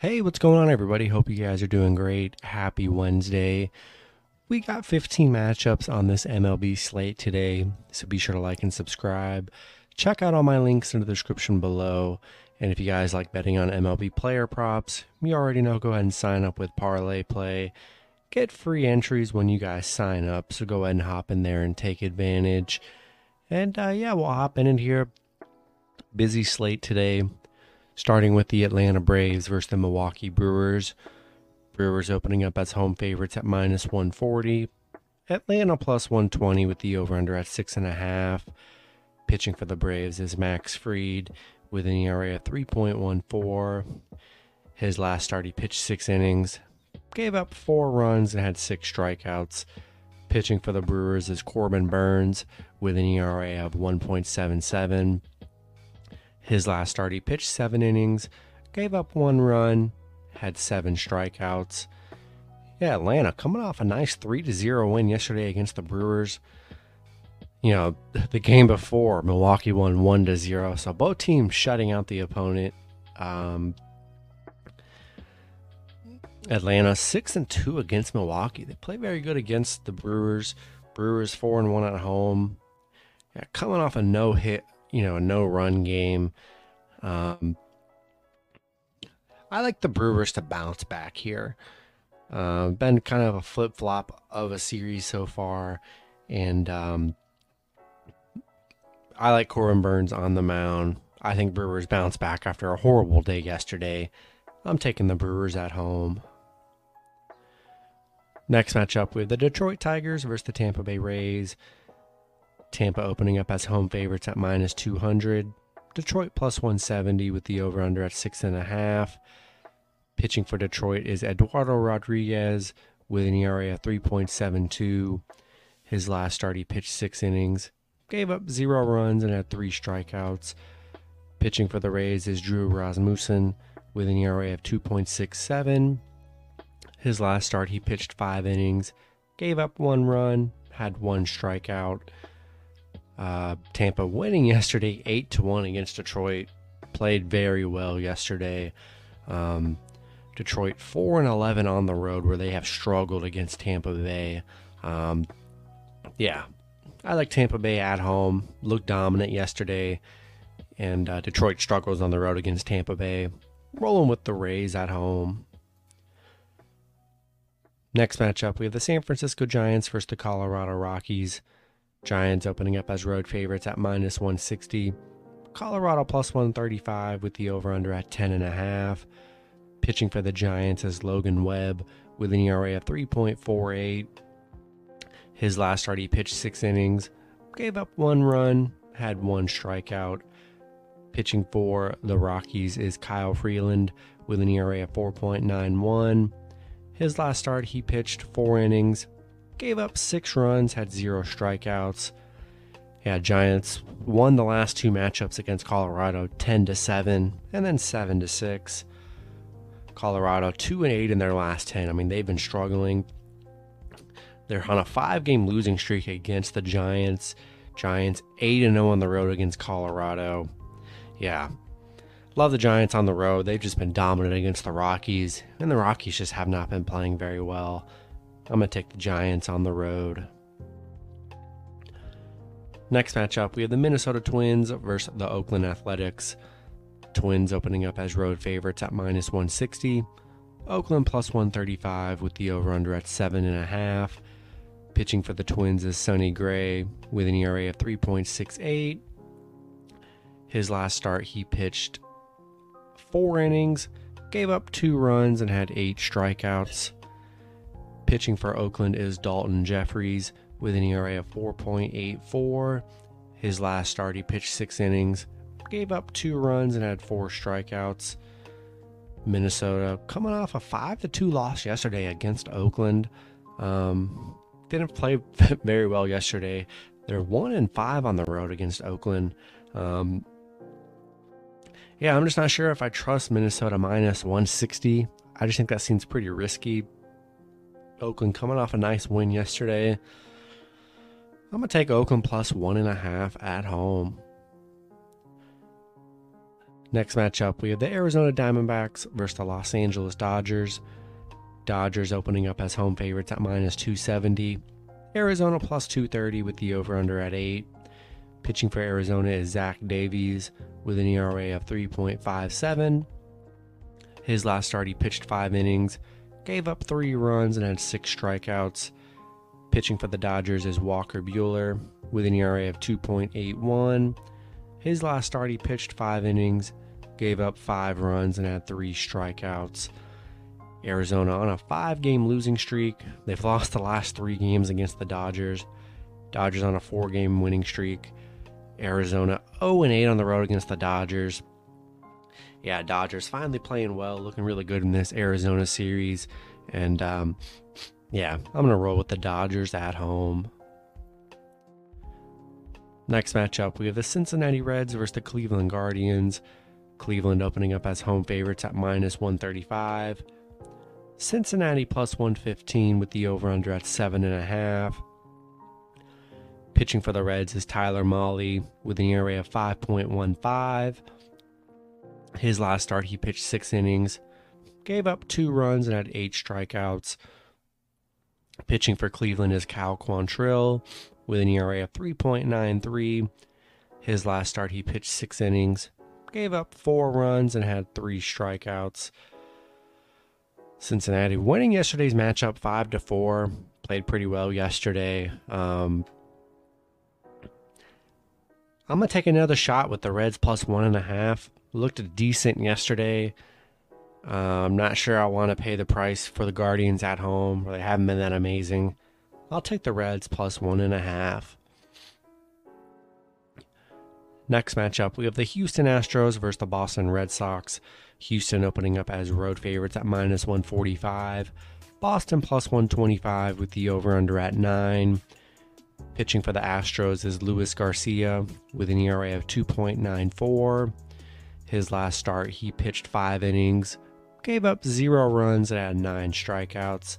Hey, what's going on, everybody? Hope you guys are doing great. Happy Wednesday. We got 15 matchups on this MLB slate today, so be sure to like and subscribe. Check out all my links in the description below. And if you guys like betting on MLB player props, you already know, go ahead and sign up with Parlay Play. Get free entries when you guys sign up, so go ahead and hop in there and take advantage. And uh, yeah, we'll hop in here. Busy slate today starting with the Atlanta Braves versus the Milwaukee Brewers. Brewers opening up as home favorites at minus 140. Atlanta plus 120 with the over under at 6.5. Pitching for the Braves is Max Fried with an ERA of 3.14. His last start, he pitched six innings, gave up four runs, and had six strikeouts. Pitching for the Brewers is Corbin Burnes with an ERA of 1.77. His last start, he pitched seven innings, gave up one run, had seven strikeouts. Yeah, Atlanta coming off a nice 3 to 0 win yesterday against the Brewers. You know, the game before, Milwaukee won 1 to 0. So both teams shutting out the opponent. Um, Atlanta 6 and 2 against Milwaukee. They play very good against the Brewers. Brewers 4 and 1 at home. Yeah, coming off a no hit you know, a no run game. Um, I like the Brewers to bounce back here. Uh, been kind of a flip flop of a series so far, and um, I like Corbin Burnes on the mound. I think Brewers bounce back after a horrible day yesterday. I'm taking the Brewers at home. Next matchup with the Detroit Tigers versus the Tampa Bay Rays. Tampa opening up as home favorites at minus 200. Detroit plus 170 with the over under at 6.5. Pitching for Detroit is Eduardo Rodriguez with an ERA of 3.72. His last start, he pitched six innings, gave up zero runs, and had three strikeouts. Pitching for the Rays is Drew Rasmussen with an ERA of 2.67. His last start, he pitched five innings, gave up one run, had one strikeout. Uh, Tampa winning yesterday, eight to one against Detroit. Played very well yesterday. Um, Detroit four and eleven on the road, where they have struggled against Tampa Bay. Um, yeah, I like Tampa Bay at home. Looked dominant yesterday, and uh, Detroit struggles on the road against Tampa Bay. Rolling with the Rays at home. Next matchup, we have the San Francisco Giants versus the Colorado Rockies. Giants opening up as road favorites at minus 160. Colorado plus 135 with the over under at 10.5. Pitching for the Giants is Logan Webb with an ERA of 3.48. His last start, he pitched six innings, gave up one run, had one strikeout. Pitching for the Rockies is Kyle Freeland with an ERA of 4.91. His last start, he pitched four innings, gave up six runs, had zero strikeouts. Yeah, Giants won the last two matchups against Colorado 10 to 7 and then 7 to 6. Colorado 2 and 8 in their last 10. I mean, they've been struggling. They're on a 5-game losing streak against the Giants. Giants 8 and 0 on the road against Colorado. Yeah. Love the Giants on the road. They've just been dominant against the Rockies, and the Rockies just have not been playing very well. I'm going to take the Giants on the road. Next matchup, we have the Minnesota Twins versus the Oakland Athletics. Twins opening up as road favorites at minus 160. Oakland plus 135 with the over under at 7.5. Pitching for the Twins is Sonny Gray with an ERA of 3.68. His last start, he pitched four innings, gave up two runs, and had eight strikeouts. Pitching for Oakland is Daulton Jefferies with an ERA of 4.84. His last start, he pitched six innings, gave up two runs, and had four strikeouts. Minnesota coming off a 5 to 2 loss yesterday against Oakland. Um, didn't play very well yesterday. They're 1 and 5 on the road against Oakland. Um, yeah, I'm just not sure if I trust Minnesota minus 160. I just think that seems pretty risky. Oakland coming off a nice win yesterday. I'm going to take Oakland plus one and a half at home. Next matchup, we have the Arizona Diamondbacks versus the Los Angeles Dodgers. Dodgers opening up as home favorites at minus 270. Arizona plus 230 with the over under at 8. Pitching for Arizona is Zach Davies with an ERA of 3.57. His last start, he pitched five innings, gave up three runs, and had six strikeouts. Pitching for the Dodgers is Walker Buehler with an ERA of 2.81. His last start, he pitched five innings, gave up five runs, and had three strikeouts. Arizona on a five game losing streak. They've lost the last three games against the Dodgers. Dodgers on a four game winning streak. Arizona 0 8 on the road against the Dodgers. Yeah, Dodgers finally playing well, looking really good in this Arizona series. And um, yeah, I'm going to roll with the Dodgers at home. Next matchup, we have the Cincinnati Reds versus the Cleveland Guardians. Cleveland opening up as home favorites at minus 135. Cincinnati plus 115 with the over under at 7.5. Pitching for the Reds is Tyler Mahle with an ERA of 5.15. His last start, he pitched six innings, gave up two runs, and had eight strikeouts. Pitching for Cleveland is Cal Quantrill with an ERA of 3.93. His last start, he pitched six innings, gave up four runs, and had three strikeouts. Cincinnati winning yesterday's matchup five to four. Played pretty well yesterday. Um, I'm gonna take another shot with the Reds plus one and a half. Looked decent yesterday. Uh, I'm not sure I want to pay the price for the Guardians at home. They haven't been that amazing. I'll take the Reds plus one and a half. Next matchup, we have the Houston Astros versus the Boston Red Sox. Houston opening up as road favorites at minus 145. Boston plus 125 with the over under at 9. Pitching for the Astros is Luis Garcia with an ERA of 2.94. His last start, he pitched five innings, gave up zero runs, and had nine strikeouts.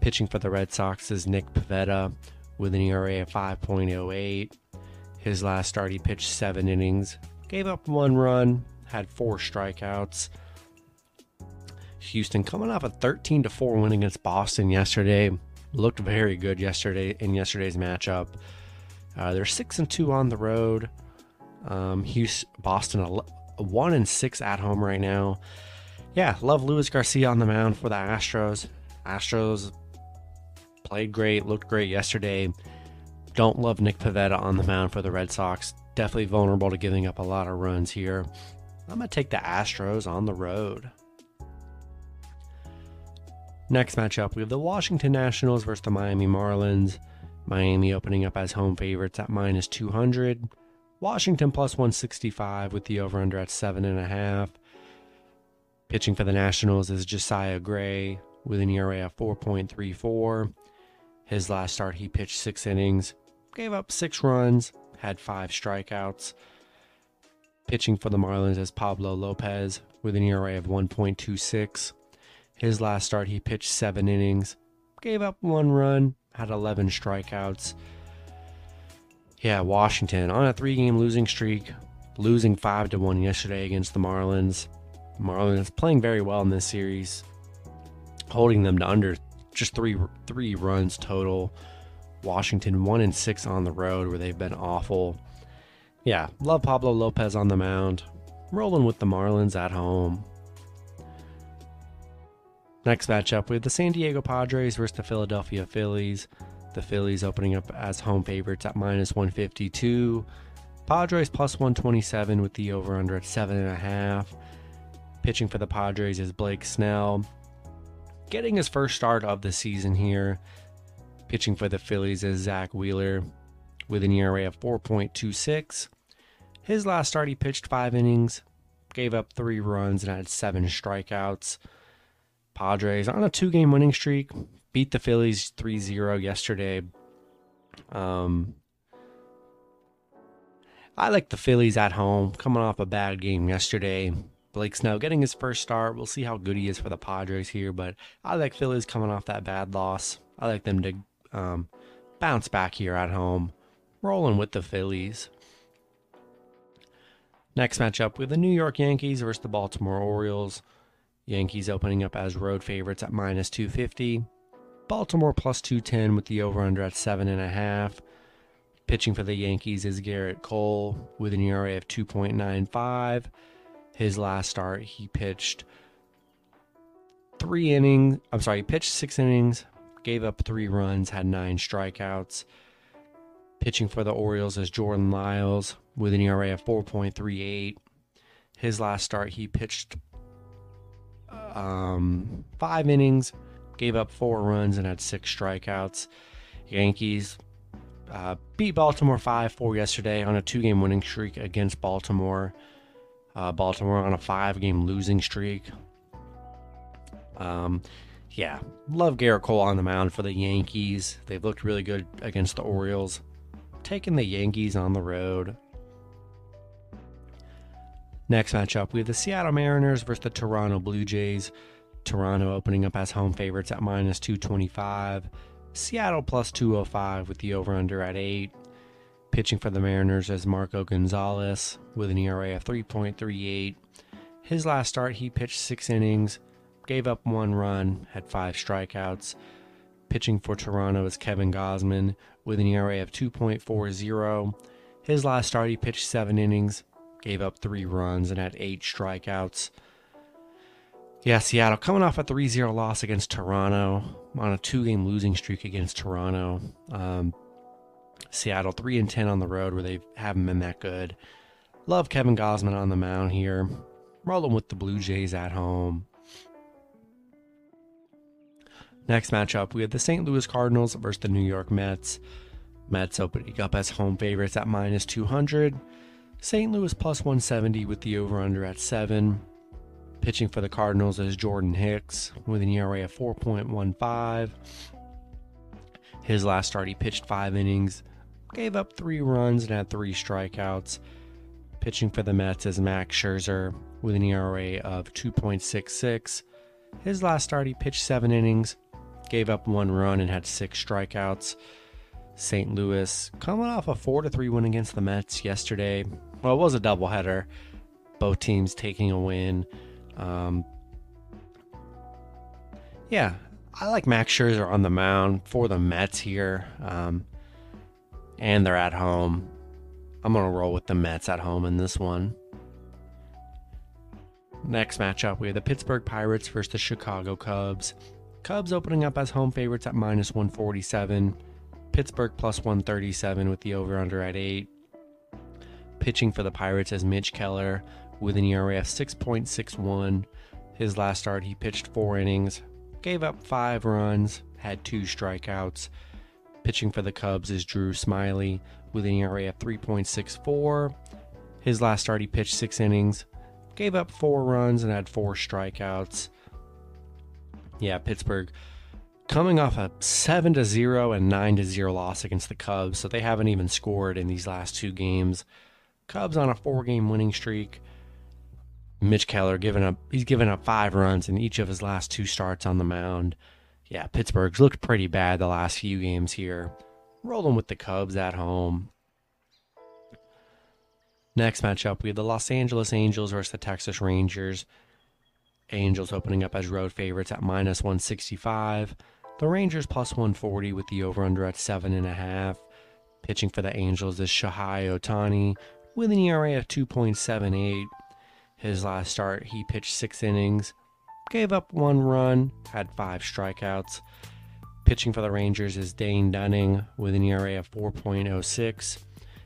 Pitching for the Red Sox is Nick Pivetta with an ERA of 5.08. His last start, he pitched seven innings, gave up one run, had four strikeouts. Houston coming off a 13 to 4 win against Boston yesterday. Looked very good yesterday in yesterday's matchup. Uh, they're six and two on the road. Um, Houston, Boston, one and six at home right now. Yeah, love Luis Garcia on the mound for the Astros. Astros played great, looked great yesterday. Don't love Nick Pivetta on the mound for the Red Sox. Definitely vulnerable to giving up a lot of runs here. I'm going to take the Astros on the road. Next matchup, we have the Washington Nationals versus the Miami Marlins. Miami opening up as home favorites at minus 200. Washington plus 165 with the over under at 7.5. Pitching for the Nationals is Josiah Gray with an ERA of 4.34. His last start, he pitched six innings, gave up six runs, had five strikeouts. Pitching for the Marlins is Pablo Lopez with an ERA of 1.26. His last start, he pitched seven innings, gave up one run, had 11 strikeouts. Yeah, Washington on a three game losing streak, losing 5 to 1 yesterday against the Marlins. Marlins playing very well in this series, holding them to under just three three runs total. Washington one and six on the road where they've been awful. Yeah, love Pablo Lopez on the mound. Rolling with the Marlins at home. Next matchup, we have the San Diego Padres versus the Philadelphia Phillies. The Phillies opening up as home favorites at minus 152. Padres plus 127 with the over under at 7.5. Pitching for the Padres is Blake Snell. Getting his first start of the season here. Pitching for the Phillies is Zack Wheeler with an ERA of 4.26. His last start, he pitched five innings, gave up three runs, and had seven strikeouts. Padres on a two game winning streak, beat the Phillies 3 0 yesterday. Um, I like the Phillies at home, coming off a bad game yesterday. Blake Snow getting his first start. We'll see how good he is for the Padres here, but I like Phillies coming off that bad loss. I like them to um, bounce back here at home, rolling with the Phillies. Next matchup, with the New York Yankees versus the Baltimore Orioles. Yankees opening up as road favorites at minus 250. Baltimore plus 210 with the over under at 7.5. Pitching for the Yankees is Gerrit Cole with an ERA of 2.95. His last start, he pitched three innings. I'm sorry, he pitched six innings, gave up three runs, had nine strikeouts. Pitching for the Orioles is Jordan Lyles with an ERA of 4.38. His last start, he pitched um, five innings, gave up four runs, and had six strikeouts. Yankees uh, beat Baltimore 5 4 yesterday on a two game winning streak against Baltimore. Uh, Baltimore on a five game losing streak. Um, yeah, love Gerrit Cole on the mound for the Yankees. They've looked really good against the Orioles. Taking the Yankees on the road. Next matchup, we have the Seattle Mariners versus the Toronto Blue Jays. Toronto opening up as home favorites at minus 225. Seattle plus 205 with the over under at 8. Pitching for the Mariners is Marco Gonzalez with an ERA of 3.38. His last start, he pitched six innings, gave up one run, had five strikeouts. Pitching for Toronto is Kevin Gausman with an ERA of 2.40. His last start, he pitched seven innings, gave up three runs, and had eight strikeouts. Yeah, Seattle coming off a 3 0 loss against Toronto on a two game losing streak against Toronto. Um, Seattle 3 and 10 on the road where they haven't been that good. Love Kevin Gausman on the mound here. Rolling with the Blue Jays at home. Next matchup, we have the St. Louis Cardinals versus the New York Mets. Mets opening up as home favorites at minus 200. St. Louis plus 170 with the over under at 7. Pitching for the Cardinals is Jordan Hicks with an ERA of 4.15. His last start, he pitched five innings, gave up three runs, and had three strikeouts. Pitching for the Mets is Max Scherzer with an ERA of 2.66. His last start, he pitched seven innings, gave up one run, and had six strikeouts. St. Louis coming off a 4 3 win against the Mets yesterday. Well, it was a doubleheader. Both teams taking a win. Um, yeah, I like Max Scherzer on the mound for the Mets here. Um, and they're at home. I'm to roll with the Mets at home in this one. Next matchup, we have the Pittsburgh Pirates versus the Chicago Cubs. Cubs opening up as home favorites at minus 147. Pittsburgh plus 137 with the over under at 8. Pitching for the Pirates as Mitch Keller with an ERA of 6.61. His last start, he pitched four innings, gave up five runs, had two strikeouts. Pitching for the Cubs is Drew Smyly with an ERA of 3.64. His last start, he pitched six innings, gave up four runs, and had four strikeouts. Yeah, Pittsburgh coming off a 7 to 0 and 9 to 0 loss against the Cubs, so they haven't even scored in these last two games. Cubs on a four game winning streak. Mitch Keller giving up he's given up five runs in each of his last two starts on the mound. Yeah, Pittsburgh's looked pretty bad the last few games here. Rolling with the Cubs at home. Next matchup, we have the Los Angeles Angels versus the Texas Rangers. Angels opening up as road favorites at minus 165. The Rangers plus 140 with the over under at 7.5. Pitching for the Angels is Shohei Ohtani with an ERA of 2.78. His last start, he pitched six innings, gave up one run, had five strikeouts. Pitching for the Rangers is Dane Dunning with an ERA of 4.06.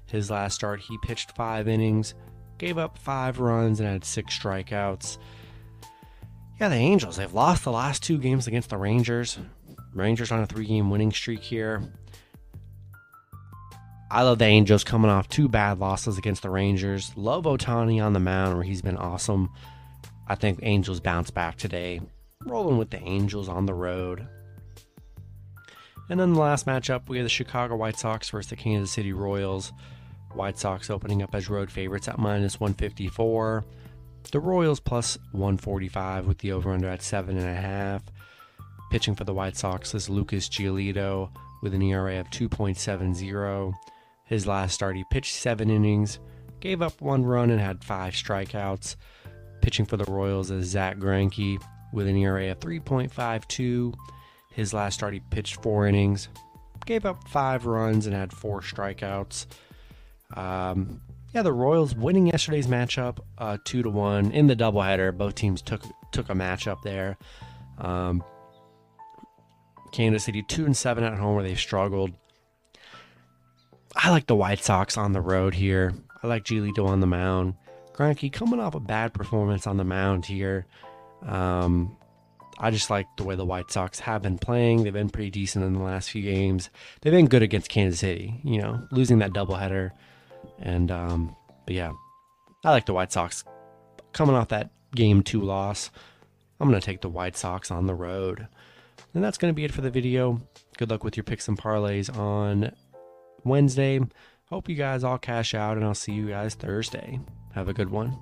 His last start, he pitched five innings, gave up five runs, and had six strikeouts. Yeah, the Angels, they've lost the last two games against the Rangers. Rangers on a three game winning streak here. I love the Angels coming off two bad losses against the Rangers. Love Ohtani on the mound where he's been awesome. I think Angels bounce back today. Rolling with the Angels on the road. And then the last matchup, we have the Chicago White Sox versus the Kansas City Royals. White Sox opening up as road favorites at minus 154. The Royals plus 145 with the over under at 7.5. Pitching for the White Sox is Lucas Giolito with an ERA of 2.70. His last start, he pitched seven innings, gave up one run and had five strikeouts. Pitching for the Royals is Zack Greinke with an ERA of 3.52. His last start, he pitched four innings, gave up five runs, and had four strikeouts. Um, yeah, the Royals winning yesterday's matchup, uh, two to one in the doubleheader. Both teams took took a matchup there. Um, Kansas City two and seven at home where they struggled. I like the White Sox on the road here. I like Giolito on the mound. Greinke coming off a bad performance on the mound here. Um, I just like the way the White Sox have been playing. They've been pretty decent in the last few games. They've been good against Kansas City, you know, losing that doubleheader. And, um, but yeah, I like the White Sox coming off that game two loss. I'm going to take the White Sox on the road. And that's going to be it for the video. Good luck with your picks and parlays on Wednesday. Hope you guys all cash out, and I'll see you guys Thursday. Have a good one.